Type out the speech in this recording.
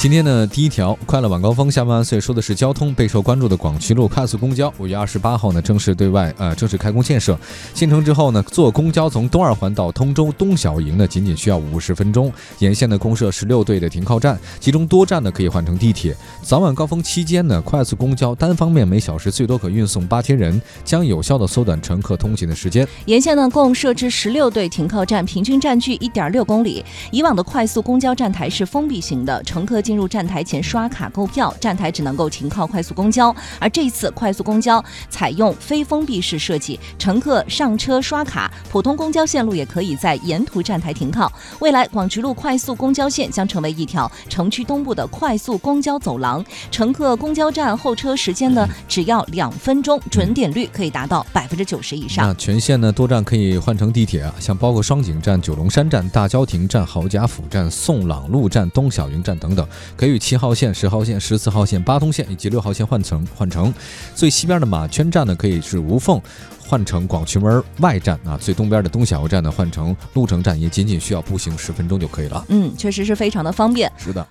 今天呢，第一条快乐晚高峰下班万岁说的是交通备受关注的广渠路快速公交，五月二十八号呢正式对外呃正式开工建设。建成之后呢，坐公交从东二环到通州东小营呢，仅仅需要五十分钟。沿线呢共设十六对的停靠站，其中多站呢可以换成地铁。早晚高峰期间呢，快速公交单方面每小时最多可运送八千人，将有效的缩短乘客通勤的时间。沿线呢共设置十六对停靠站，平均占距一点六公里。以往的快速公交站台是封闭型的，乘客进入站台前刷卡购票，站台只能够停靠快速公交。而这一次快速公交采用非封闭式设计，乘客上车刷卡，普通公交线路也可以在沿途站台停靠。未来广渠路快速公交线将成为一条城区东部的快速公交走廊，乘客公交站候车时间呢只要两分钟，准点率可以达到百分之九十以上。那全线呢多站可以换乘地铁啊，像包括双井站、九龙山站、大郊亭站、郝家府站、宋朗路站、东小营站等等，可以与七号线、十号线、十四号线、八通线以及六号线换乘换乘。最西边的马圈站呢，可以是无缝换乘广渠门外站啊；最东边的东小营站呢，换乘鹿城站，也仅仅需要步行十分钟就可以了。嗯，确实是非常的方便。是的。